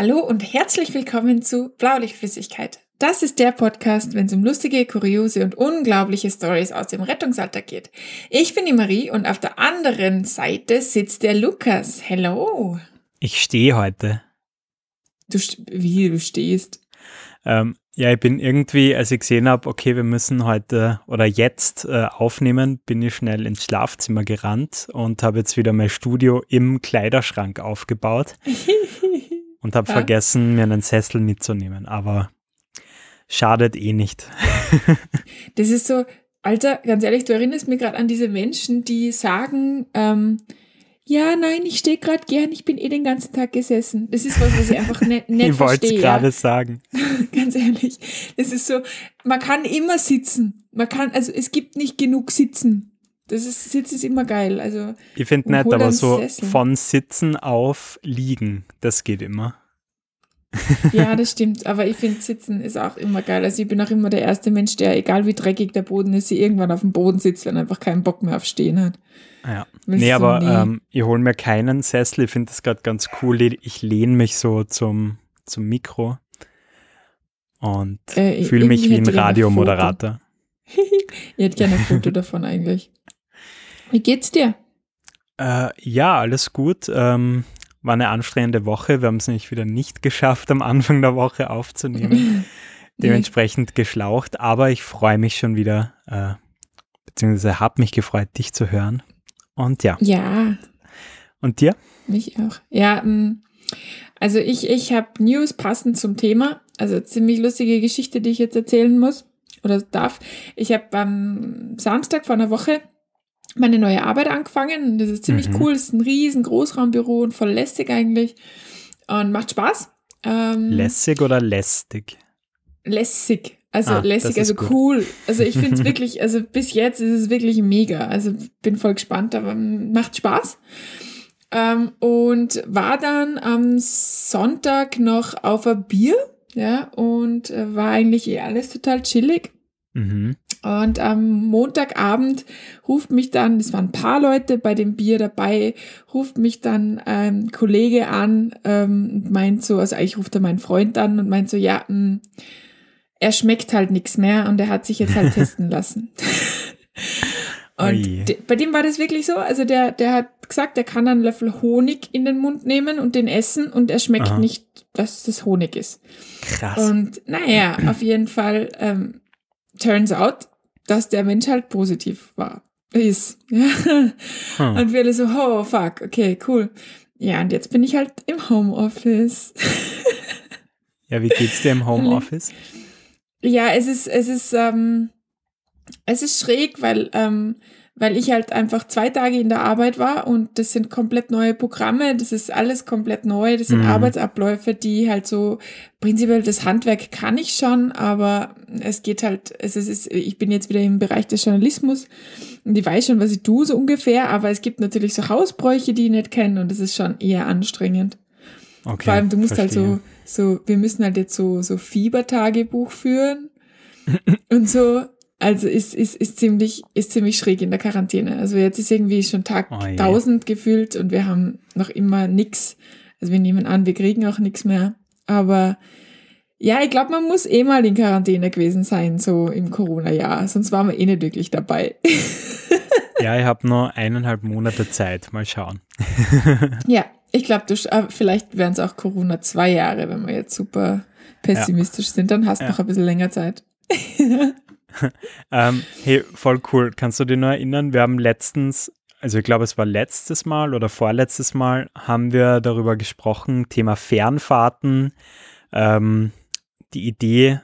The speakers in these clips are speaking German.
Hallo und herzlich willkommen zu Blaulichtflüssigkeit. Das ist der Podcast, wenn es um lustige, kuriose und unglaubliche Stories aus dem Rettungsalltag geht. Ich bin die Marie und auf der anderen Seite sitzt der Lukas. Hello. Ich stehe heute. Du, wie du stehst? Ähm, ja, ich bin irgendwie, als ich gesehen habe, okay, wir müssen heute oder jetzt äh, aufnehmen, bin ich schnell ins Schlafzimmer gerannt und habe jetzt wieder mein Studio im Kleiderschrank aufgebaut und habe ja. vergessen, mir einen Sessel mitzunehmen. Aber schadet eh nicht. das ist so, Alter, ganz ehrlich, du erinnerst mich gerade an diese Menschen, die sagen, ähm, ja, nein, ich stehe gerade gern, ich bin eh den ganzen Tag gesessen. Das ist was, was ich einfach nicht, nicht ich verstehe. Ich wollte gerade ja. sagen. Ganz ehrlich, das ist so, man kann immer sitzen. Man kann, also es gibt nicht genug Sitzen. Das ist, Sitzen ist immer geil. Also, ich finde nett, aber so Sessel. von Sitzen auf Liegen, das geht immer. ja, das stimmt. Aber ich finde, Sitzen ist auch immer geil. Also ich bin auch immer der erste Mensch, der, egal wie dreckig der Boden ist, irgendwann auf dem Boden sitzt, wenn er einfach keinen Bock mehr auf Stehen hat. Ja. Willst nee, aber nee? Ähm, ich hole mir keinen Sessel. Ich finde das gerade ganz cool. Ich lehne mich so zum, zum Mikro und äh, fühle mich wie ein Radiomoderator. ich hätte gerne ein Foto davon eigentlich. Wie geht's dir? Äh, ja, alles gut. Ähm, war eine anstrengende Woche. Wir haben es nämlich wieder nicht geschafft, am Anfang der Woche aufzunehmen. Dementsprechend geschlaucht. Aber ich freue mich schon wieder, äh, beziehungsweise habe mich gefreut, dich zu hören. Und ja. Ja. Und dir? Mich auch. Ja, mm, also ich, ich habe News passend zum Thema. Also ziemlich lustige Geschichte, die ich jetzt erzählen muss oder darf. Ich habe am Samstag vor einer Woche meine neue Arbeit angefangen. Das ist ziemlich mhm. cool. Das ist ein riesen Großraumbüro und voll lästig eigentlich. Und macht Spaß. Ähm, lässig oder lästig? Lässig. Also ah, lässig, also gut. cool. Also ich finde es wirklich, also bis jetzt ist es wirklich mega. Also bin voll gespannt, aber macht Spaß. Ähm, und war dann am Sonntag noch auf ein Bier, ja, und äh, war eigentlich eh alles total chillig. Mhm. Und am Montagabend ruft mich dann, es waren ein paar Leute bei dem Bier dabei, ruft mich dann ein ähm, Kollege an ähm, und meint so, also eigentlich ruft er meinen Freund an und meint so, ja, mh, hm, er schmeckt halt nichts mehr und er hat sich jetzt halt testen lassen. und bei dem war das wirklich so, also der, der hat gesagt, er kann einen Löffel Honig in den Mund nehmen und den essen und er schmeckt Aha. nicht, dass das Honig ist. Krass. Und naja, auf jeden Fall, ähm, turns out, dass der Mensch halt positiv war. Ist. Ja. Hm. Und wir alle so, oh fuck, okay, cool. Ja, und jetzt bin ich halt im Homeoffice. ja, wie geht's dir im Homeoffice? Ja, es ist, es ist, ähm, es ist schräg, weil ähm, weil ich halt einfach zwei Tage in der Arbeit war und das sind komplett neue Programme, das ist alles komplett neu, das sind mhm. Arbeitsabläufe, die halt so, prinzipiell das Handwerk kann ich schon, aber es geht halt, es ist, ich bin jetzt wieder im Bereich des Journalismus und ich weiß schon, was ich tue, so ungefähr, aber es gibt natürlich so Hausbräuche, die ich nicht kenne und das ist schon eher anstrengend. Okay, Vor allem, du musst verstehe. halt so, so, wir müssen halt jetzt so, so Fiebertagebuch führen und so, also ist, ist, ist, ziemlich, ist ziemlich schräg in der Quarantäne. Also jetzt ist irgendwie schon Tag oh 1000 gefühlt und wir haben noch immer nix. Also wir nehmen an, wir kriegen auch nichts mehr. Aber ja, ich glaube, man muss eh mal in Quarantäne gewesen sein, so im Corona-Jahr. Sonst waren wir eh nicht wirklich dabei. ja, ich habe nur eineinhalb Monate Zeit. Mal schauen. ja, ich glaube, äh, vielleicht wären es auch Corona zwei Jahre, wenn wir jetzt super pessimistisch ja. sind. Dann hast du ja. noch ein bisschen länger Zeit. ähm, hey, voll cool. Kannst du dich nur erinnern? Wir haben letztens, also ich glaube, es war letztes Mal oder vorletztes Mal, haben wir darüber gesprochen, Thema Fernfahrten, ähm, die Idee,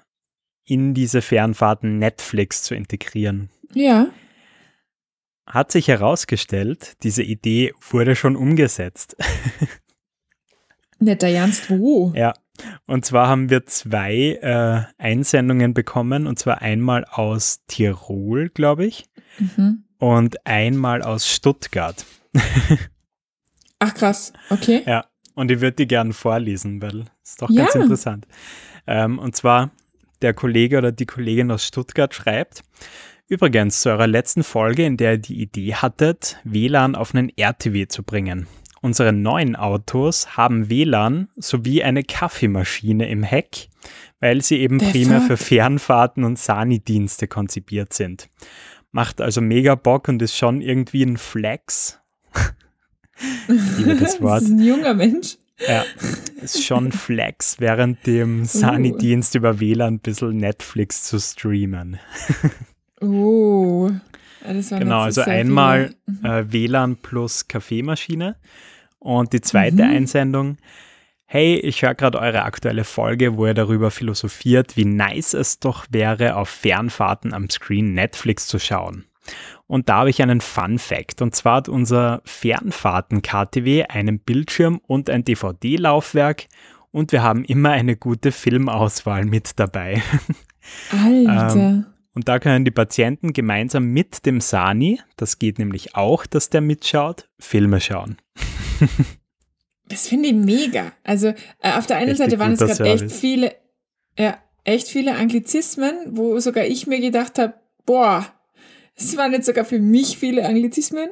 in diese Fernfahrten Netflix zu integrieren. Ja. Hat sich herausgestellt, diese Idee wurde schon umgesetzt. Netter Ernst, wo? Ja, und zwar haben wir zwei äh, Einsendungen bekommen, und zwar einmal aus Tirol, glaube ich, mhm. und einmal aus Stuttgart. Ach krass, okay. Ja, und ich würde die gerne vorlesen, weil es ist doch ja. ganz interessant. Ähm, und zwar der Kollege oder die Kollegin aus Stuttgart schreibt, Übrigens, zu eurer letzten Folge, in der ihr die Idee hattet, WLAN auf einen RTW zu bringen Unsere neuen Autos haben WLAN sowie eine Kaffeemaschine im Heck, weil sie eben Der primär fuck? für Fernfahrten und Sani-Dienste konzipiert sind. Macht also mega Bock und ist schon irgendwie ein Flex. Ich liebe das Wort. Das ist ein junger Mensch. Ja, ist schon Flex, während dem Sani-Dienst über WLAN ein bisschen Netflix zu streamen. Oh. Waren Genau, also einmal viele. äh, WLAN plus Kaffeemaschine. Und die zweite Mhm. Einsendung, hey, ich höre gerade eure aktuelle Folge, wo ihr darüber philosophiert, wie nice es doch wäre, auf Fernfahrten am Screen Netflix zu schauen. Und da habe ich einen Fun Fact. Und zwar hat unser Fernfahrten-KTW einen Bildschirm und ein DVD-Laufwerk und wir haben immer eine gute Filmauswahl mit dabei. Alter. ähm, Und da können die Patienten gemeinsam mit dem Sani, das geht nämlich auch, dass der mitschaut, Filme schauen. Das finde ich mega. Also äh, auf der einen Richtig Seite waren es gerade echt viele, ja, echt viele Anglizismen, wo sogar ich mir gedacht habe, boah, es waren jetzt sogar für mich viele Anglizismen.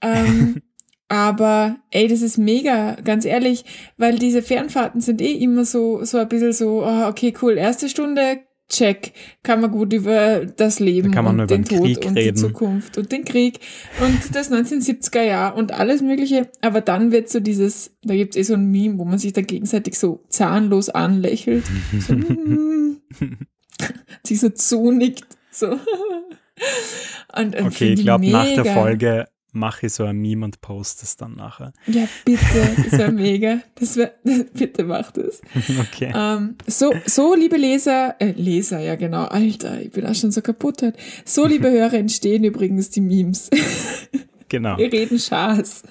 Ähm, aber ey, das ist mega, ganz ehrlich, weil diese Fernfahrten sind eh immer so, so ein bisschen so, oh, okay, cool, erste Stunde, check, kann man gut über das Leben Da kann man und über den den Tod Krieg und reden. die Zukunft und den Krieg und das 1970er Jahr und alles mögliche. Aber dann wird so dieses, da gibt es eh so ein Meme, wo man sich dann gegenseitig so zahnlos anlächelt, so, mm, sich so zunickt, so. Und, und Okay, find ich glaube, nach der. Folge mache ich so ein Meme und poste es dann nachher. Ja, bitte, das wäre mega. Das wär, bitte macht es. Okay. Ähm, so, so, liebe Leser, äh, Leser, ja genau, Alter, ich bin auch schon so kaputt heute. So, liebe Hörer, entstehen übrigens die Memes. Genau. Wir reden Schaß.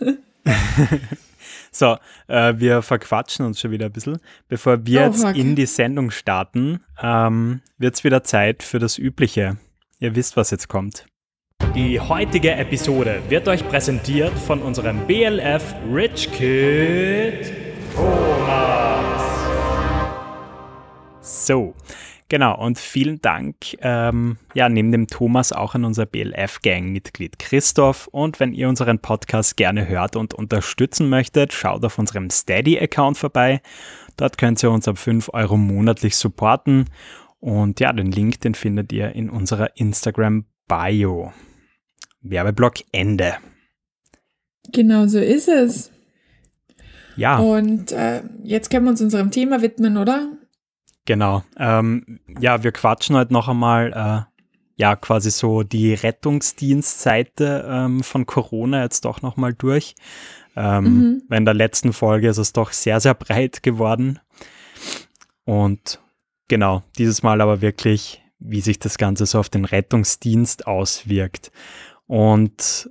So, äh, wir verquatschen uns schon wieder ein bisschen. Bevor wir Oh, jetzt fuck. in die Sendung starten, ähm, wird es wieder Zeit für das Übliche. Ihr wisst, was jetzt kommt. Die heutige Episode wird euch präsentiert von unserem BLF Rich Kid Thomas. So, genau. Und vielen Dank, ähm, ja, neben dem Thomas auch an unser BLF-Gang-Mitglied Christoph. Und wenn ihr unseren Podcast gerne hört und unterstützen möchtet, schaut auf unserem Steady-Account vorbei. Dort könnt ihr uns ab 5 Euro monatlich supporten. Und ja, den Link, den findet ihr in unserer Instagram-Bio. Werbeblock Ende. Genau so ist es. Ja. Und äh, jetzt können wir uns unserem Thema widmen, oder? Genau. Ähm, ja, wir quatschen heute noch einmal, äh, ja, quasi so die Rettungsdienstseite ähm, von Corona jetzt doch noch mal durch. Ähm, Mhm. weil In der letzten Folge ist es doch sehr, sehr breit geworden. Und genau, dieses Mal aber wirklich, wie sich das Ganze so auf den Rettungsdienst auswirkt. Und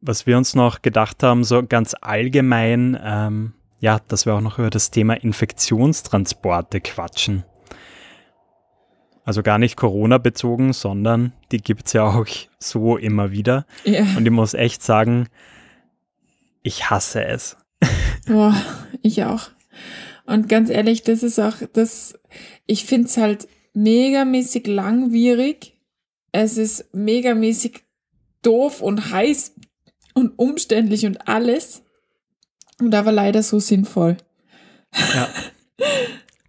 was wir uns noch gedacht haben, so ganz allgemein, ähm, ja, dass wir auch noch über das Thema Infektionstransporte quatschen. Also gar nicht Corona bezogen, sondern die gibt es ja auch so immer wieder. Ja. Und ich muss echt sagen, ich hasse es. Boah, ich auch. Und ganz ehrlich, das ist auch das, ich finde es halt megamäßig langwierig. Es ist megamäßig doof und heiß und umständlich und alles. Und aber leider so sinnvoll. Ja.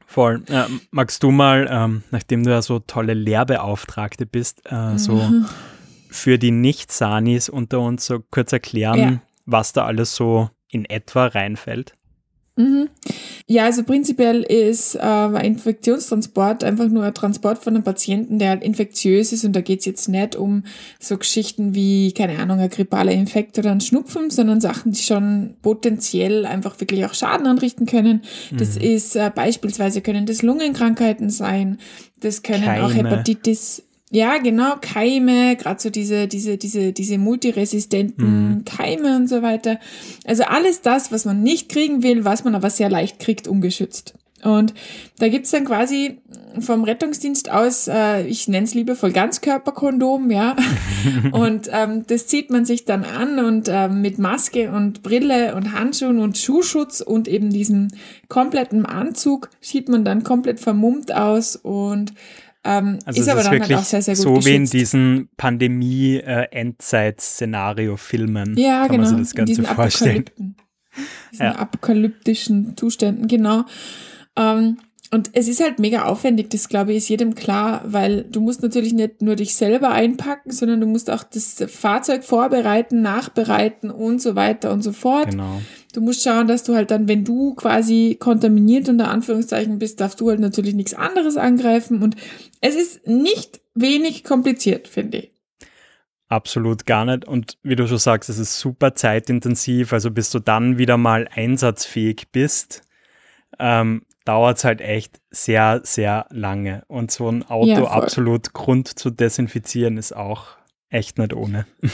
Voll. Äh, magst du mal, ähm, nachdem du ja so tolle Lehrbeauftragte bist, äh, so Mhm. für die Nicht-Sanis unter uns so kurz erklären, Ja. was da alles so in etwa reinfällt? Mhm. Ja, also prinzipiell ist äh, ein Infektionstransport einfach nur ein Transport von einem Patienten, der halt infektiös ist und da geht's jetzt nicht um so Geschichten wie, keine Ahnung, ein grippaler Infekt oder ein Schnupfen, sondern Sachen, die schon potenziell einfach wirklich auch Schaden anrichten können. Das ist äh, beispielsweise können das Lungenkrankheiten sein, das können auch Keime. Hepatitis, ja, genau, Keime, gerade so diese, diese, diese, diese multiresistenten Keime und so weiter. Also alles das, was man nicht kriegen will, was man aber sehr leicht kriegt, ungeschützt. Und da gibt's dann quasi vom Rettungsdienst aus, äh, ich nenne es liebevoll Ganzkörperkondom, ja. und ähm, das zieht man sich dann an und ähm, mit Maske und Brille und Handschuhen und Schuhschutz und eben diesem kompletten Anzug sieht man dann komplett vermummt aus und ähm, Also ist aber ist dann halt wirklich auch sehr, sehr gut so wie in geschützt. diesen Pandemie-Endzeit-Szenario-Filmen. Ja, kann genau. man sich das in Ganze diesen vorstellen. Apokalypten. diesen ja. apokalyptischen Zuständen, genau. Ähm, und es ist halt mega aufwendig, das glaube ich, ist jedem klar, weil du musst natürlich nicht nur dich selber einpacken, sondern du musst auch das Fahrzeug vorbereiten, nachbereiten und so weiter und so fort. Genau. Du musst schauen, dass du halt dann, wenn du quasi kontaminiert unter Anführungszeichen bist, darfst du halt natürlich nichts anderes angreifen. Und es ist nicht wenig kompliziert, finde ich. Absolut gar nicht. Und wie du schon sagst, es ist super zeitintensiv. Also bis du dann wieder mal einsatzfähig bist, ähm, dauert es halt echt sehr, sehr lange. Und so ein Auto ja, absolut Grund zu desinfizieren ist auch echt nicht ohne.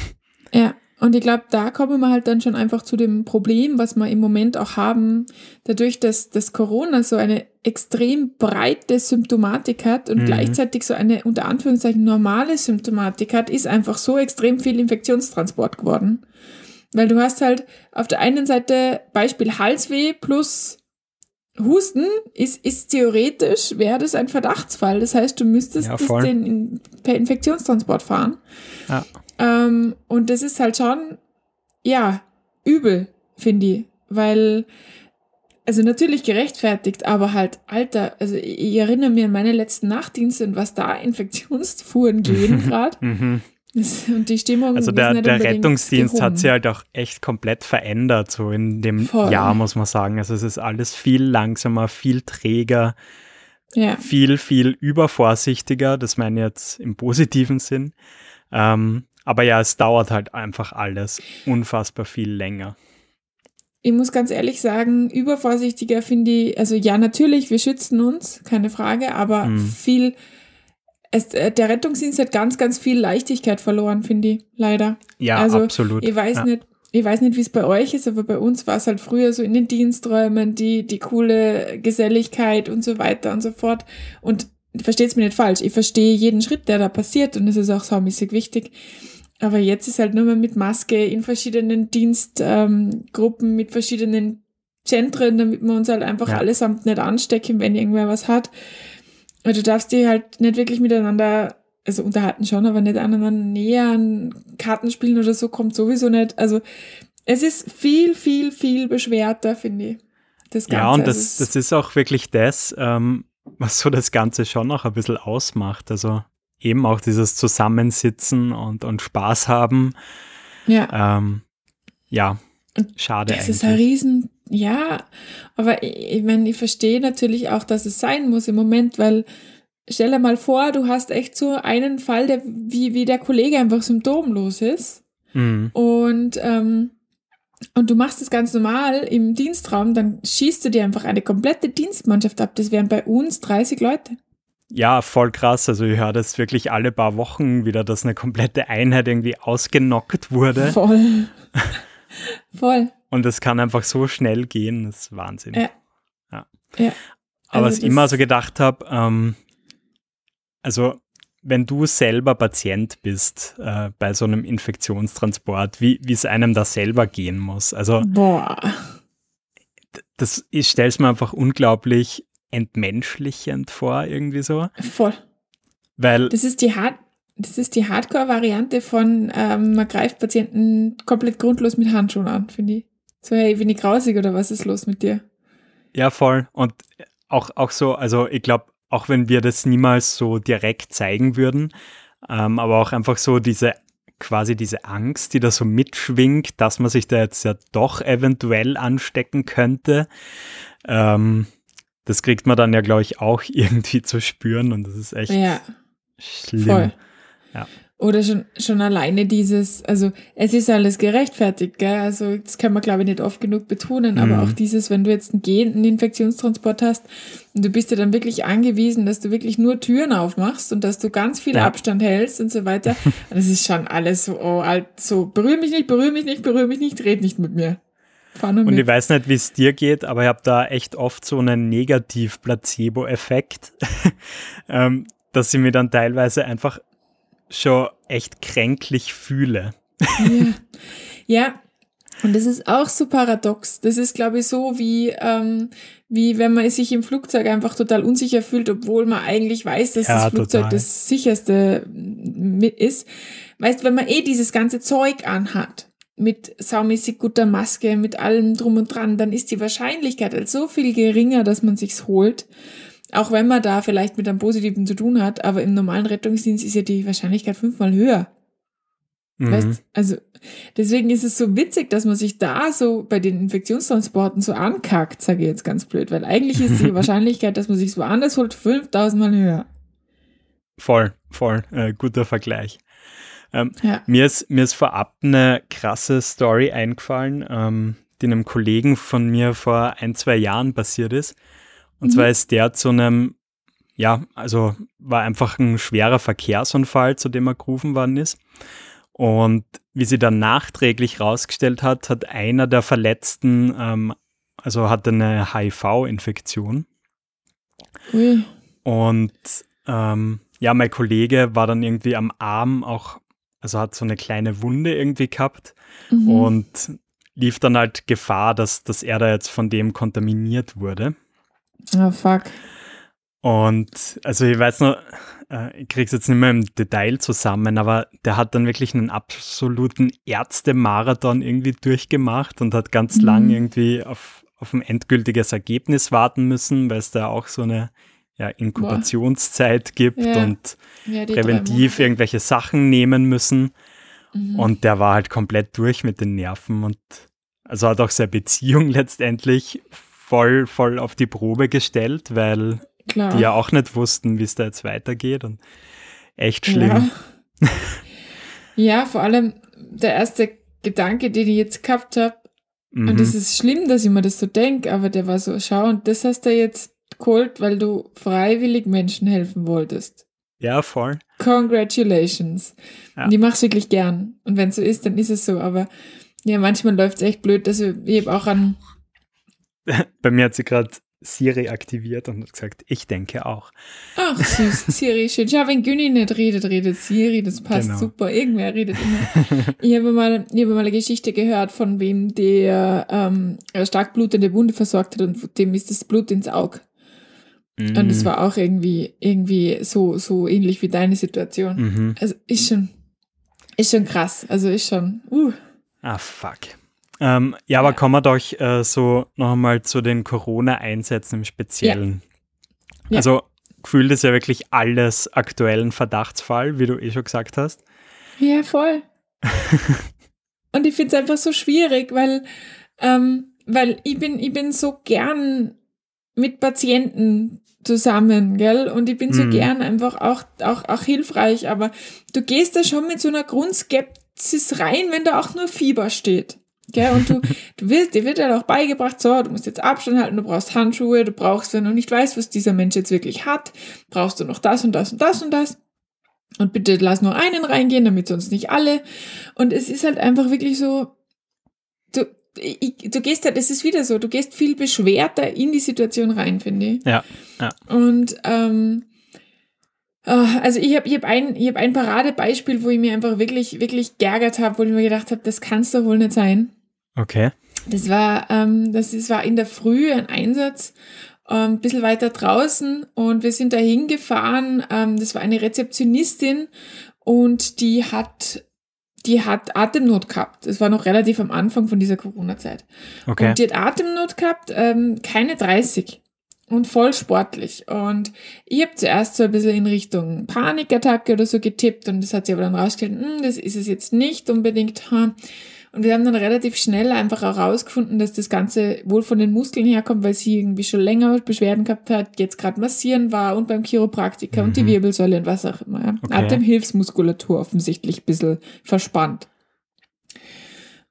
Ja, und ich glaube, da kommen wir halt dann schon einfach zu dem Problem, was wir im Moment auch haben, dadurch, dass das Corona so eine extrem breite Symptomatik hat und mhm. gleichzeitig so eine unter Anführungszeichen normale Symptomatik hat, ist einfach so extrem viel Infektionstransport geworden. Weil du hast halt auf der einen Seite Beispiel Halsweh plus Husten ist, ist theoretisch, wäre das ein Verdachtsfall. Das heißt, du müsstest ja, den in, per Infektionstransport fahren. Ja. Ähm, und das ist halt schon, ja, übel, finde ich. Weil, also natürlich gerechtfertigt, aber halt, Alter, also ich erinnere mich an meine letzten Nachtdienste und was da Infektionsfuhren gehen gerade. Und die Stimmung. Also der, der Rettungsdienst gehoben. hat sich halt auch echt komplett verändert, so in dem Voll. Jahr, muss man sagen. Also es ist alles viel langsamer, viel träger, ja. viel, viel übervorsichtiger. Das meine ich jetzt im positiven Sinn. Ähm, aber ja, es dauert halt einfach alles unfassbar viel länger. Ich muss ganz ehrlich sagen, übervorsichtiger finde ich, also ja, natürlich, wir schützen uns, keine Frage, aber mhm. viel es, äh, der Rettungsdienst hat ganz, ganz viel Leichtigkeit verloren, finde ich, leider. Ja, also, absolut. Ich weiß ja. nicht, ich weiß nicht, wie es bei euch ist, aber bei uns war es halt früher so in den Diensträumen, die, die coole Geselligkeit und so weiter und so fort. Und versteht es mir nicht falsch, ich verstehe jeden Schritt, der da passiert und es ist auch saumäßig wichtig. Aber jetzt ist halt nur mehr mit Maske in verschiedenen Dienstgruppen, ähm, mit verschiedenen Zentren, damit wir uns halt einfach ja. allesamt nicht anstecken, wenn irgendwer was hat. Weil du darfst die halt nicht wirklich miteinander, also unterhalten schon, aber nicht aneinander näher an Karten spielen oder so, kommt sowieso nicht. Also es ist viel, viel, viel beschwerter, finde ich. Das Ganze. Ja, und das, also das ist auch wirklich das, ähm, was so das Ganze schon noch ein bisschen ausmacht. Also eben auch dieses Zusammensitzen und, und Spaß haben. Ja. Ähm, ja, schade das eigentlich. Das ist ein riesen ja, aber ich, ich meine, ich verstehe natürlich auch, dass es sein muss im Moment, weil stell dir mal vor, du hast echt so einen Fall, der, wie, wie der Kollege einfach symptomlos ist. Mhm. Und, ähm, und du machst das ganz normal im Dienstraum, dann schießt du dir einfach eine komplette Dienstmannschaft ab. Das wären bei uns 30 Leute. Ja, voll krass. Also ich höre das wirklich alle paar Wochen wieder, dass eine komplette Einheit irgendwie ausgenockt wurde. Voll. voll. Und es kann einfach so schnell gehen, das ist Wahnsinn. Ja. ja. ja. Aber also was ich immer so gedacht habe, ähm, also wenn du selber Patient bist äh, bei so einem Infektionstransport, wie es einem da selber gehen muss. Also Boah. das, ich stelle es mir einfach unglaublich entmenschlichend vor, irgendwie so. Voll. Weil das ist die Hard das ist die Hardcore-Variante von ähm, man greift Patienten komplett grundlos mit Handschuhen an, finde ich. So, hey, bin ich grausig oder was ist los mit dir? Ja, voll. Und auch, auch so, also ich glaube, auch wenn wir das niemals so direkt zeigen würden, ähm, aber auch einfach so diese quasi diese Angst, die da so mitschwingt, dass man sich da jetzt ja doch eventuell anstecken könnte. Ähm, das kriegt man dann ja, glaube ich, auch irgendwie zu spüren und das ist echt ja, schlimm. Voll. Ja. Oder schon, schon alleine dieses, also es ist alles gerechtfertigt, gell? Also das kann man, glaube ich, nicht oft genug betonen, mhm. aber auch dieses, wenn du jetzt einen gehenden Infektionstransport hast und du bist ja dann wirklich angewiesen, dass du wirklich nur Türen aufmachst und dass du ganz viel ja. Abstand hältst und so weiter. das ist schon alles so, oh, alt, so, berühre mich nicht, berühre mich nicht, berühre mich nicht, red nicht mit mir. Und mit. ich weiß nicht, wie es dir geht, aber ich habe da echt oft so einen Negativ-Placebo-Effekt, ähm, dass ich mir dann teilweise einfach schon echt kränklich fühle. Ja. ja. Und das ist auch so paradox. Das ist, glaube ich, so wie, ähm, wie wenn man sich im Flugzeug einfach total unsicher fühlt, obwohl man eigentlich weiß, dass ja, das Flugzeug total. das sicherste ist. Weißt, wenn man eh dieses ganze Zeug anhat, mit saumäßig guter Maske, mit allem drum und dran, dann ist die Wahrscheinlichkeit halt so viel geringer, dass man sich's holt. Auch wenn man da vielleicht mit einem Positiven zu tun hat, aber im normalen Rettungsdienst ist ja die Wahrscheinlichkeit fünfmal höher. Mhm. Weißt, also deswegen ist es so witzig, dass man sich da so bei den Infektionstransporten so ankackt, sage ich jetzt ganz blöd, weil eigentlich ist die Wahrscheinlichkeit, dass man sich woanders holt, 5000 Mal höher. Voll, voll, äh, guter Vergleich. Ähm, ja. mir, ist, mir ist vorab eine krasse Story eingefallen, ähm, die einem Kollegen von mir vor ein, zwei Jahren passiert ist. Und mhm. zwar ist der zu einem, ja, also war einfach ein schwerer Verkehrsunfall, zu dem er gerufen worden ist. Und wie sie dann nachträglich rausgestellt hat, hat einer der Verletzten, ähm, also hatte eine HIV-Infektion. Und ähm, ja, mein Kollege war dann irgendwie am Arm auch, also hat so eine kleine Wunde irgendwie gehabt mhm. und lief dann halt Gefahr, dass, dass er da jetzt von dem kontaminiert wurde. Oh, fuck. Und also ich weiß noch, äh, ich krieg's jetzt nicht mehr im Detail zusammen, aber der hat dann wirklich einen absoluten Ärztemarathon irgendwie durchgemacht und hat ganz mhm. lang irgendwie auf, auf ein endgültiges Ergebnis warten müssen, weil es da auch so eine ja, Inkubationszeit Boah. gibt ja. und ja, präventiv irgendwelche Sachen nehmen müssen. Mhm. Und der war halt komplett durch mit den Nerven und also hat auch seine Beziehung letztendlich voll, voll auf die Probe gestellt, weil Klar. die ja auch nicht wussten, wie es da jetzt weitergeht und echt schlimm. Ja. ja, vor allem der erste Gedanke, den ich jetzt gehabt habe, mhm. und es ist schlimm, dass ich mir das so denke, aber der war so, schau, und das hast du jetzt geholt, weil du freiwillig Menschen helfen wolltest. Ja, voll. Congratulations. Ja. Und ich mache es wirklich gern. Und wenn es so ist, dann ist es so. Aber ja, manchmal läuft es echt blöd. dass ich, ich habe auch an. Bei mir hat sie gerade Siri aktiviert und hat gesagt, ich denke auch. Ach, süß, Siri, schön. Ja, wenn Günni nicht redet, redet Siri, das passt genau. super. Irgendwer redet immer. ich habe mal, ich habe mal eine Geschichte gehört, von wem der ähm, stark blutende Wunde versorgt hat und dem ist das Blut ins Auge. Mm. Und es war auch irgendwie, irgendwie so, so ähnlich wie deine Situation. Mhm. Also ist schon, ist schon krass. Also ist schon, uh. Ah, fuck. Ähm, ja, aber kommen wir doch äh, so noch einmal zu den Corona-Einsätzen im Speziellen. Ja. Ja. Also gefühlt ist ja wirklich alles aktuell ein Verdachtsfall, wie du eh schon gesagt hast. Ja, voll. Und ich finde es einfach so schwierig, weil, ähm, weil ich bin, ich bin so gern mit Patienten zusammen, gell? Und ich bin so mhm. gern einfach auch, auch, auch hilfreich, aber du gehst da schon mit so einer Grundskepsis rein, wenn da auch nur Fieber steht. Gell? Und du, du wirst, dir wird ja auch beigebracht, so, du musst jetzt Abstand halten, du brauchst Handschuhe, du brauchst, wenn du nicht weißt, was dieser Mensch jetzt wirklich hat, brauchst du noch das und das und das und das. Und bitte lass nur einen reingehen, damit sonst nicht alle. Und es ist halt einfach wirklich so, du, ich, du gehst halt, es ist wieder so, du gehst viel beschwerter in die Situation rein, finde ich. Ja, ja. Und, ähm, Ah, also ich habe ich hab ein, ich hab ein Paradebeispiel, wo ich mir einfach wirklich, wirklich geärgert habe, wo ich mir gedacht habe, das kann es doch wohl nicht sein. Okay. Das war, ähm, das ist, war in der Früh ein Einsatz, ähm, ein bisschen weiter draußen und wir sind da hingefahren. Ähm, das war eine Rezeptionistin und die hat, die hat Atemnot gehabt. Das war noch relativ am Anfang von dieser Corona-Zeit. Okay. Und die hat Atemnot gehabt, ähm, keine 30 und voll sportlich. Und ich habe zuerst so ein bisschen in Richtung Panikattacke oder so getippt und das hat sich aber dann rausgestellt, hm, das ist es jetzt nicht unbedingt. Hm. Und wir haben dann relativ schnell einfach auch rausgefunden, dass das Ganze wohl von den Muskeln herkommt, weil sie irgendwie schon länger Beschwerden gehabt hat, jetzt gerade massieren war und beim Chiropraktiker mhm. und die mhm. Wirbelsäule und was auch immer. Ja. Okay. Atemhilfsmuskulatur offensichtlich ein bisschen verspannt.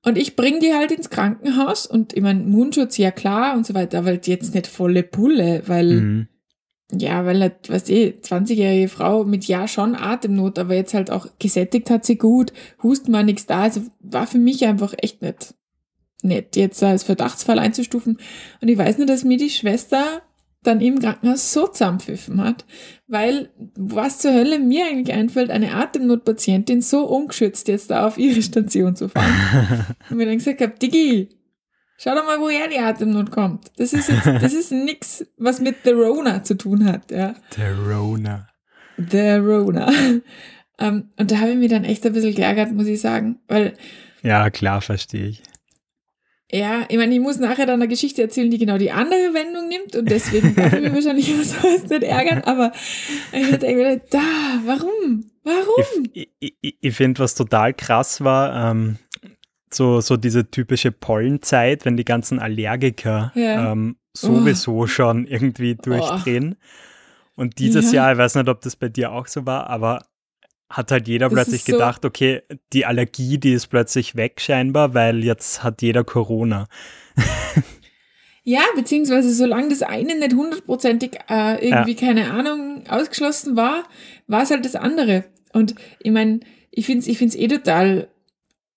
Und ich bringe die halt ins Krankenhaus und ich meine, Mundschutz, ja klar und so weiter, aber jetzt nicht volle Pulle, weil, mhm. Ja, weil halt, was eh, 20-jährige Frau mit ja schon Atemnot, aber jetzt halt auch gesättigt hat sie gut, Husten war nichts da, also war für mich einfach echt nicht nett, jetzt als Verdachtsfall einzustufen. Und ich weiß nur, dass mir die Schwester dann im Krankenhaus so zusammenpfiffen hat, weil was zur Hölle mir eigentlich einfällt, eine Atemnotpatientin so ungeschützt jetzt da auf ihre Station zu fahren. und mir dann gesagt habe, Diggi, schau doch mal, woher die Atemnot kommt. Das ist jetzt, das ist nix, was mit The Rona zu tun hat, ja. The Rona. The Rona. um, ähm, und da habe ich mich dann echt ein bisschen geärgert, muss ich sagen, weil Ja, klar, verstehe ich. Ja, ich meine, ich muss nachher dann eine Geschichte erzählen, die genau die andere Wendung nimmt und deswegen darf ich mich wahrscheinlich über sowas nicht ärgern, aber ich denke mir, da, warum? Warum? Ich, ich, ich finde, was total krass war, ähm, so, so diese typische Pollenzeit, wenn die ganzen Allergiker Ja. ähm, sowieso schon irgendwie durchdrehen. Und dieses Ja. Jahr, ich weiß nicht, ob das bei dir auch so war, aber hat halt jeder Das plötzlich so- gedacht, okay, die Allergie, die ist plötzlich weg scheinbar, weil jetzt hat jeder Corona. Ja, beziehungsweise solange das eine nicht hundertprozentig äh, irgendwie, keine Ahnung, ausgeschlossen war, war es halt das andere. Und ich meine, ich finde es ich find's eh total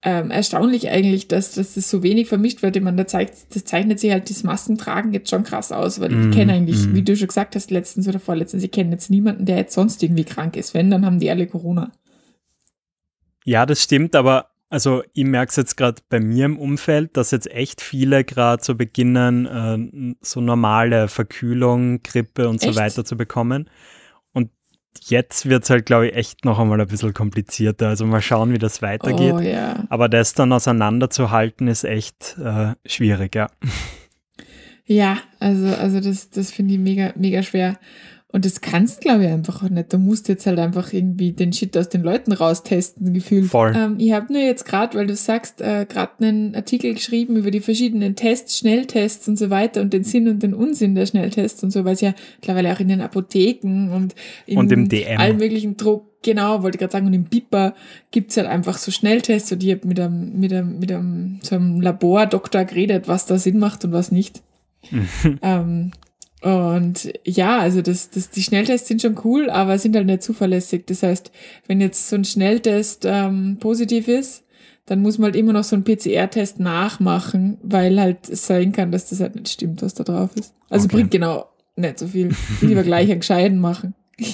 ähm, erstaunlich eigentlich, dass, dass das so wenig vermischt wird. Ich meine, da zeigt, das zeichnet sich halt das Maskentragen jetzt schon krass aus, weil Mm, ich kenne eigentlich, mm. wie du schon gesagt hast, letztens oder vorletztens, ich kenne jetzt niemanden, der jetzt sonst irgendwie krank ist. Wenn, dann haben die alle Corona. Ja, das stimmt, aber also ich merke es jetzt gerade bei mir im Umfeld, dass jetzt echt viele gerade so beginnen, äh, so normale Verkühlung, Grippe und so Echt? weiter zu bekommen. Jetzt wird es halt, glaube ich, echt noch einmal ein bisschen komplizierter. Also mal schauen, wie das weitergeht. Oh ja. Aber das dann auseinanderzuhalten, ist echt äh, schwierig, ja. Ja, also, also das, das finde ich mega, mega schwer. Und das kannst, glaube ich, einfach auch nicht. Du musst jetzt halt einfach irgendwie den Shit aus den Leuten raustesten, gefühlt. Voll. Ähm, ich habe nur jetzt gerade, weil du sagst, äh, gerade einen Artikel geschrieben über die verschiedenen Tests, Schnelltests und so weiter und den Sinn und den Unsinn der Schnelltests und so, weil es ja mittlerweile auch in den Apotheken und, in Und im DM. allen möglichen Druck, genau, wollte ich gerade sagen, und im Bipa gibt's halt einfach so Schnelltests und ich habe mit einem, mit einem, mit einem, so einem Labordoktor geredet, was da Sinn macht und was nicht. Ähm, und ja, also das, das, die Schnelltests sind schon cool, aber sind halt nicht zuverlässig. Das heißt, wenn jetzt so ein Schnelltest ähm, positiv ist, dann muss man halt immer noch so einen PCR-Test nachmachen, weil halt es sein kann, dass das halt nicht stimmt, was da drauf ist. Also Okay. bringt genau nicht so viel. Lieber gleich einen gescheiten machen.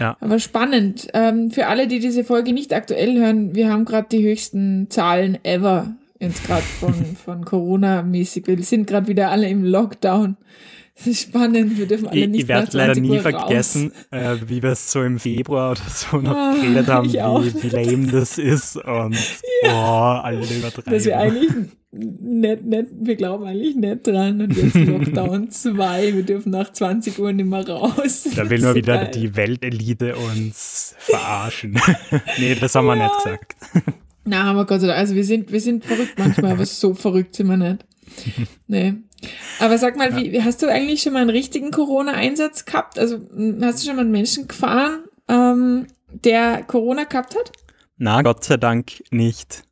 Ja. Aber spannend. Ähm, für alle, die diese Folge nicht aktuell hören, wir haben gerade die höchsten Zahlen ever jetzt gerade von, von Corona-mäßig. Wir sind gerade wieder alle im Lockdown. Das ist spannend, wir dürfen alle Ich, nicht ich werde leider 20 nie Uhr vergessen, äh, wie wir es so im Februar oder so noch Ah, geredet haben, wie, wie lame das ist. Und boah, alle Raus. übertreiben. Dass wir eigentlich nicht, nicht, wir glauben eigentlich nicht dran. Und jetzt Lockdown 2, wir dürfen nach 20 Uhr nicht mehr raus. Da will nur wieder geil. die Weltelite uns verarschen. nee, das haben wir nicht gesagt. Na, aber Gott sei Dank, also wir sind, wir sind verrückt manchmal, aber so verrückt sind wir nicht. Nee. Aber sag mal, wie, hast du eigentlich schon mal einen richtigen Corona-Einsatz gehabt? Also m, hast du schon mal einen Menschen gefahren, ähm, der Corona gehabt hat? Na, Gott sei Dank nicht.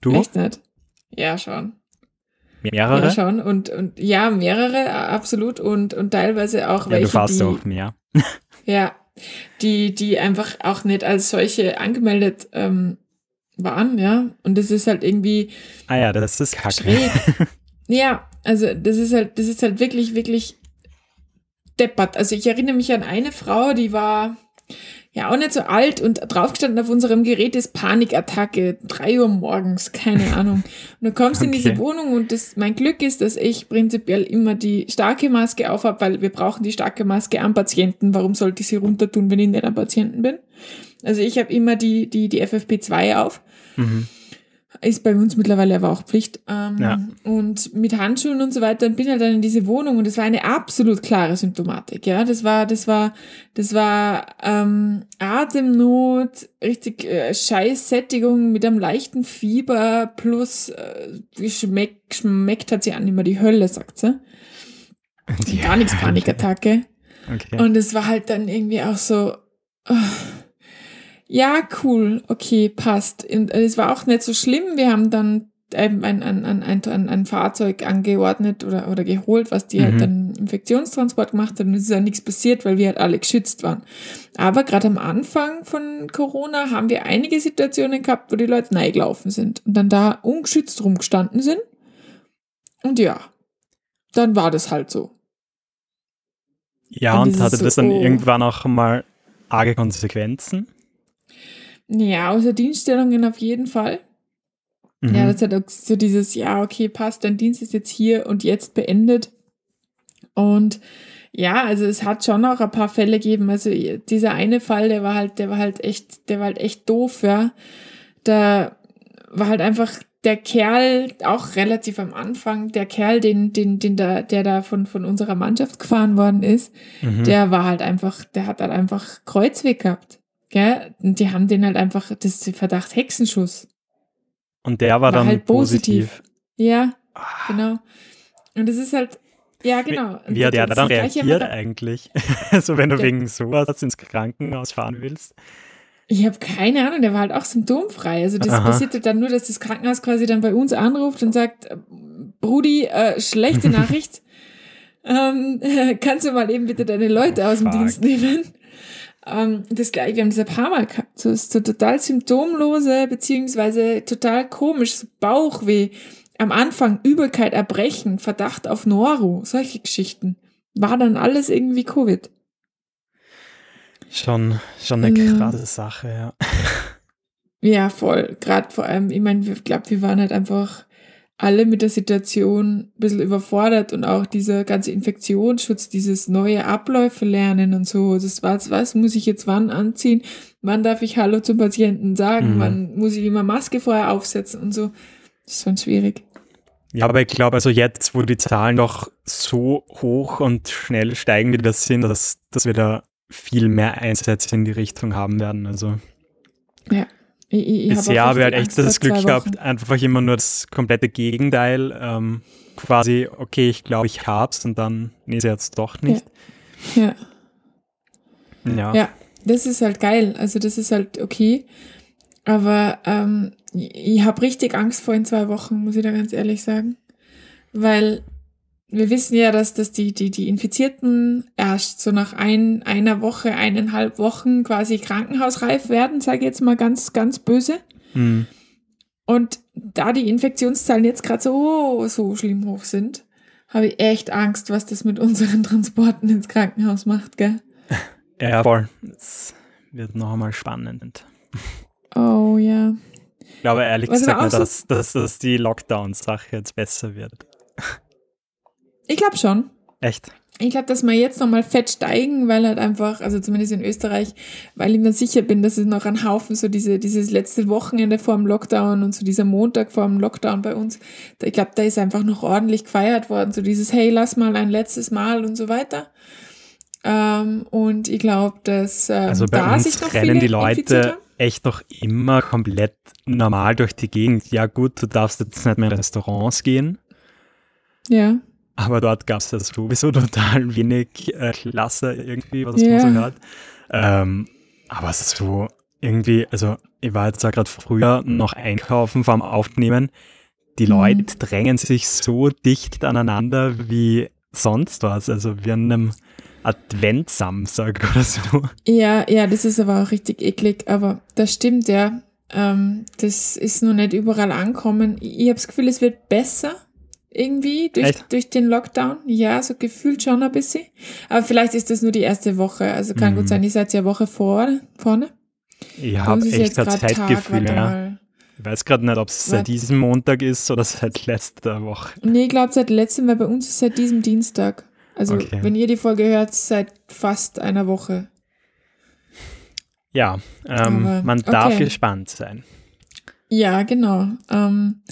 Du? Echt nicht? Ja, schon. Mehrere? Ja, schon. Und, und ja, mehrere, absolut. Und, und teilweise auch Ja, welche, du fährst die, auch mehr. Ja, die, die einfach auch nicht als solche angemeldet ähm, waren, ja. Und das ist halt irgendwie Ah ja, das ist kacke. schräg. ja, also das ist halt, das ist halt wirklich, wirklich deppert. Also ich erinnere mich an eine Frau, die war ja auch nicht so alt und draufgestanden auf unserem Gerät ist Panikattacke, drei Uhr morgens, keine Ahnung. Und du kommst in diese Okay. Wohnung und das, mein Glück ist, dass ich prinzipiell immer die starke Maske aufhab, weil wir brauchen die starke Maske am Patienten. Warum sollte ich sie runter tun, wenn ich nicht am Patienten bin? Also ich habe immer die, die, die FFP2 auf. Mhm. Ist bei uns mittlerweile aber auch Pflicht. Ähm, Ja. Und mit Handschuhen und so weiter und bin halt dann in diese Wohnung und es war eine absolut klare Symptomatik. Ja, das war, das war, das war ähm, Atemnot, richtig äh, Scheißsättigung mit einem leichten Fieber plus äh, geschmeckt, schmeckt hat sie an immer die Hölle, sagt sie. Die- Gar nichts Panikattacke. Okay. Und es war halt dann irgendwie auch so, oh, ja, cool, okay, passt. Und es war auch nicht so schlimm. Wir haben dann ähm, ein, ein, ein, ein, ein, Fahrzeug angeordnet oder, oder geholt, was die Mhm. halt dann Infektionstransport gemacht hat. Und es ist ja nichts passiert, weil wir halt alle geschützt waren. Aber gerade am Anfang von Corona haben wir einige Situationen gehabt, wo die Leute reingelaufen sind und dann da ungeschützt rumgestanden sind. Und ja, dann war das halt so. ja, und und hatte so, das dann oh. irgendwann auch mal arge Konsequenzen? Ja, außer Dienststellungen auf jeden Fall. Mhm. Ja, das hat auch so dieses, ja, okay, passt, dein Dienst ist jetzt hier und jetzt beendet. Und ja, also es hat schon auch ein paar Fälle gegeben. Also dieser eine Fall, der war halt, der war halt echt, der war halt echt doof, ja. Da war halt einfach der Kerl, auch relativ am Anfang, der Kerl, den, den, den da, der da von, von unserer Mannschaft gefahren worden ist, mhm. der war halt einfach, der hat halt einfach Kreuzweg gehabt. Gell? Und die haben den halt einfach, das ist Verdacht Hexenschuss. Und der war, war dann halt positiv. positiv. Ja, ah. genau. Und das ist halt, ja, genau. Wie, wie hat der dann reagiert eigentlich? also wenn du der, wegen sowas ins Krankenhaus fahren willst. Ich habe keine Ahnung, der war halt auch symptomfrei. Also das Aha. passiert halt dann nur, dass das Krankenhaus quasi dann bei uns anruft und sagt, Brudi, äh, schlechte Nachricht. ähm, kannst du mal eben bitte deine Leute aus dem Fuck. Dienst nehmen? Ähm, das gleiche, wir haben das ein paar Mal gehabt. So, so total symptomlose, beziehungsweise total komisch, so Bauchweh. Am Anfang Übelkeit, Erbrechen, Verdacht auf Noro, solche Geschichten. War dann alles irgendwie Covid. Schon, schon eine ja. krasse Sache, ja. Ja, voll. Gerade vor allem, ich meine, ich glaube, wir waren halt einfach alle mit der Situation ein bisschen überfordert und auch dieser ganze Infektionsschutz, dieses neue Abläufe lernen und so. Das war was muss ich jetzt wann anziehen? Wann darf ich Hallo zum Patienten sagen? Mhm. Wann muss ich immer Maske vorher aufsetzen und so? Das ist schon schwierig. Ja, aber ich glaube, also jetzt, wo die Zahlen doch so hoch und schnell steigen, wie das sind, dass, dass wir da viel mehr Einsätze in die Richtung haben werden. Also ja. Ich, ich Bisher habe ich halt echt das Glück gehabt, einfach immer nur das komplette Gegenteil. Ähm, quasi, okay, ich glaube, ich hab's und dann, nee, ist jetzt doch nicht. Ja. ja. Ja. Ja, das ist halt geil. Also, das ist halt okay. Aber ähm, ich habe richtig Angst vor in zwei Wochen, muss ich da ganz ehrlich sagen. Weil wir wissen ja, dass, dass die, die, die Infizierten erst so nach ein, einer Woche, eineinhalb Wochen quasi krankenhausreif werden, sage ich jetzt mal ganz, ganz böse. Mhm. Und da die Infektionszahlen jetzt gerade so, so schlimm hoch sind, habe ich echt Angst, was das mit unseren Transporten ins Krankenhaus macht, gell? Ja, voll. Es wird noch einmal spannend. Oh ja. Ich glaube ehrlich was gesagt, dass, dass, dass die Lockdown-Sache jetzt besser wird. Ich glaube schon. Echt? Ich glaube, dass wir jetzt nochmal fett steigen, weil halt einfach, also zumindest in Österreich, weil ich mir sicher bin, dass es noch ein Haufen so diese, dieses letzte Wochenende vor dem Lockdown und so dieser Montag vor dem Lockdown bei uns, ich glaube, da ist einfach noch ordentlich gefeiert worden, so dieses, hey, lass mal ein letztes Mal und so weiter. Ähm, und ich glaube, dass ähm, also bei da uns sich noch rennen die Leute echt noch immer komplett normal durch die Gegend. Ja gut, du darfst jetzt nicht mehr in Restaurants gehen. Ja. Aber dort gab es ja sowieso total wenig äh, Klasse irgendwie, was yeah. man so hört. Ähm, aber so irgendwie, also ich war jetzt ja gerade früher noch einkaufen vorm Aufnehmen. Die mhm. Leute drängen sich so dicht aneinander wie sonst was. Also wie an einem Adventsamstag oder so. Ja, ja, das ist aber auch richtig eklig. Aber das stimmt ja. Ähm, das ist noch nicht überall ankommen. Ich habe das Gefühl, es wird besser irgendwie durch, durch den Lockdown. Ja, so gefühlt schon ein bisschen. Aber vielleicht ist das nur die erste Woche. Also kann mhm. gut sein, ihr seid ja Woche vor, vorne. Ich habe echt ein Zeitgefühl, ja. Ich weiß gerade nicht, ob es seit diesem Montag ist oder seit letzter Woche. Nee, ich glaube seit letztem, weil bei uns ist seit diesem Dienstag. Also okay. wenn ihr die Folge hört, seit fast einer Woche. Ja, ähm, man darf okay. gespannt sein. Ja, genau. Ähm,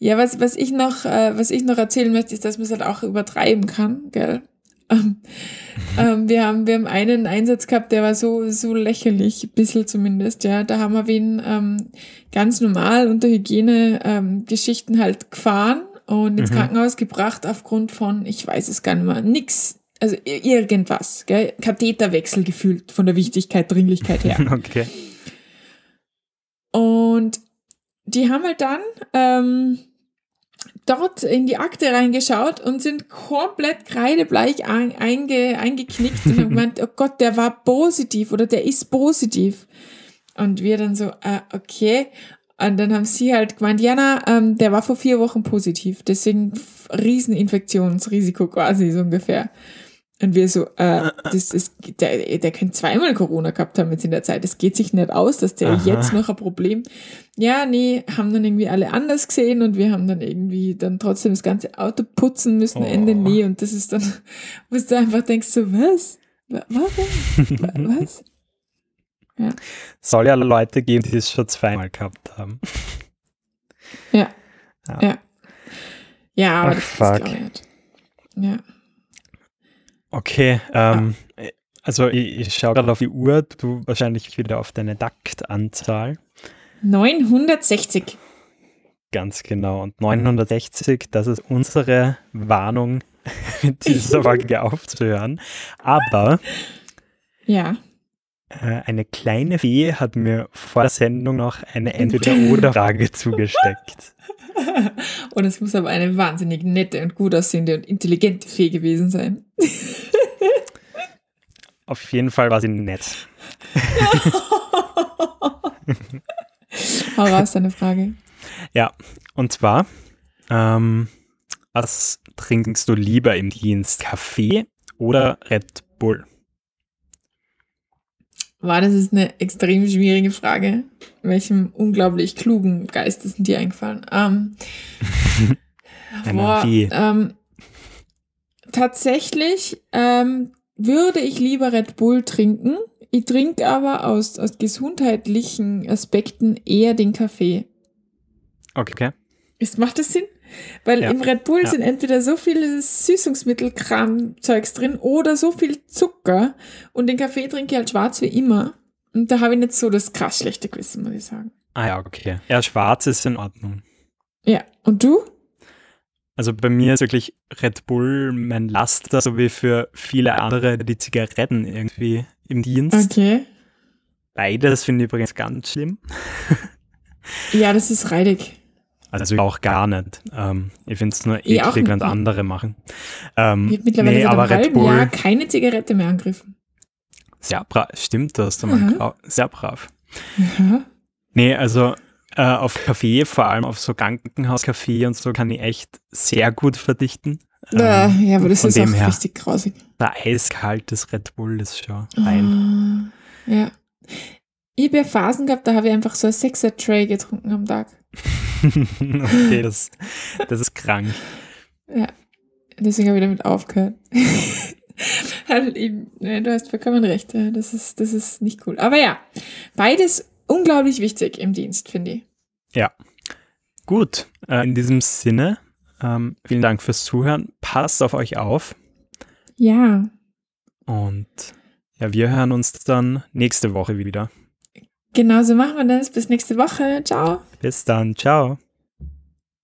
ja, was, was ich noch, äh, was ich noch erzählen möchte, ist, dass man es halt auch übertreiben kann, gell? Ähm, ähm, wir haben, wir haben einen Einsatz gehabt, der war so, so lächerlich, ein bisschen zumindest, ja. Da haben wir wen ähm, ganz normal unter Hygiene-Geschichten ähm, halt gefahren und ins mhm. Krankenhaus gebracht aufgrund von, ich weiß es gar nicht mehr, nix, also irgendwas, gell? Katheterwechsel gefühlt von der Wichtigkeit, Dringlichkeit her. okay. Und die haben halt dann ähm, dort in die Akte reingeschaut und sind komplett kreidebleich ein, einge, eingeknickt und haben gemeint, oh Gott, der war positiv oder der ist positiv. Und wir dann so, äh, okay. Und dann haben sie halt gemeint, Jana, ähm, der war vor vier Wochen positiv, deswegen Rieseninfektionsrisiko quasi so ungefähr. Und wir so, äh, das ist, der, der könnte zweimal Corona gehabt haben jetzt in der Zeit. Es geht sich nicht aus, dass der Aha. jetzt noch ein Problem. Ja, nee, haben dann irgendwie alle anders gesehen und wir haben dann irgendwie dann trotzdem das ganze Auto putzen müssen, oh. Ende nie. Und das ist dann, wo du einfach denkst, so, was? Warum? was? Ja. Soll ja Leute geben, die es schon zweimal gehabt haben. Ja. Ja. Ja. Ja, aber Ach, das, fuck. glaube ich nicht. Ja. Okay, ähm, also ich, ich schaue gerade auf die Uhr, du wahrscheinlich wieder auf deine Taktanzahl. 960. Ganz genau. Und 960, das ist unsere Warnung, mit dieser Folge aufzuhören. Aber Ja. Äh, eine kleine Fee hat mir vor der Sendung noch eine Entweder-Oder-Frage zugesteckt. Und es muss aber eine wahnsinnig nette und gut aussehende und intelligente Fee gewesen sein. Auf jeden Fall war sie nett. Hau raus, deine Frage. Ja, und zwar, ähm, was trinkst du lieber im Dienst? Kaffee oder Red Bull? War das ist eine extrem schwierige Frage. Welchem unglaublich klugen Geist ist denn dir eingefallen? Ähm, boah, ähm, tatsächlich ähm, würde ich lieber Red Bull trinken. Ich trinke aber aus, aus gesundheitlichen Aspekten eher den Kaffee. Okay. Ist, macht das Sinn? Weil Ja. im Red Bull Ja. sind entweder so viele Süßungsmittelkram-Zeugs drin oder so viel Zucker und den Kaffee trinke ich halt schwarz wie immer. Und da habe ich nicht so das krass schlechte Gewissen, muss ich sagen. Ah ja, okay. Ja, schwarz ist in Ordnung. Ja, und du? Also bei mir ist wirklich Red Bull mein Laster, so wie für viele andere die Zigaretten irgendwie im Dienst. Okay. Beides finde ich übrigens ganz schlimm. Ja, das ist reidig. Also auch gar nicht. Ähm, ich finde es nur eklig, wenn andere machen. Ähm, Ich habe mittlerweile nee, seit aber einem Red Bull, Jahr keine Zigarette mehr angegriffen. sehr brav. Stimmt das? Du mal Mhm. grau- Sehr brav. Ja. Nee, also äh, auf Kaffee, vor allem auf so Krankenhauskaffee und so, kann ich echt sehr gut verdichten. Äh, Ähm, ja, aber das ist auch her. richtig grausig. der eiskaltes Red Bull ist schon rein. Ah, ja. Ich habe ja Phasen gehabt, da habe ich einfach so ein Sechser-Tray getrunken am Tag. okay, das, das ist krank. Ja, deswegen habe ich damit aufgehört. Halt eben, ne, du hast vollkommen recht. ja, Das ist, das ist nicht cool. Aber ja, beides unglaublich wichtig im Dienst, finde ich. Gut, äh, in diesem Sinne, ähm, vielen Dank fürs Zuhören. Passt auf euch auf Ja, und ja, wir hören uns dann nächste Woche wieder. Genau so machen wir das. Bis nächste Woche. Ciao. Bis dann, ciao.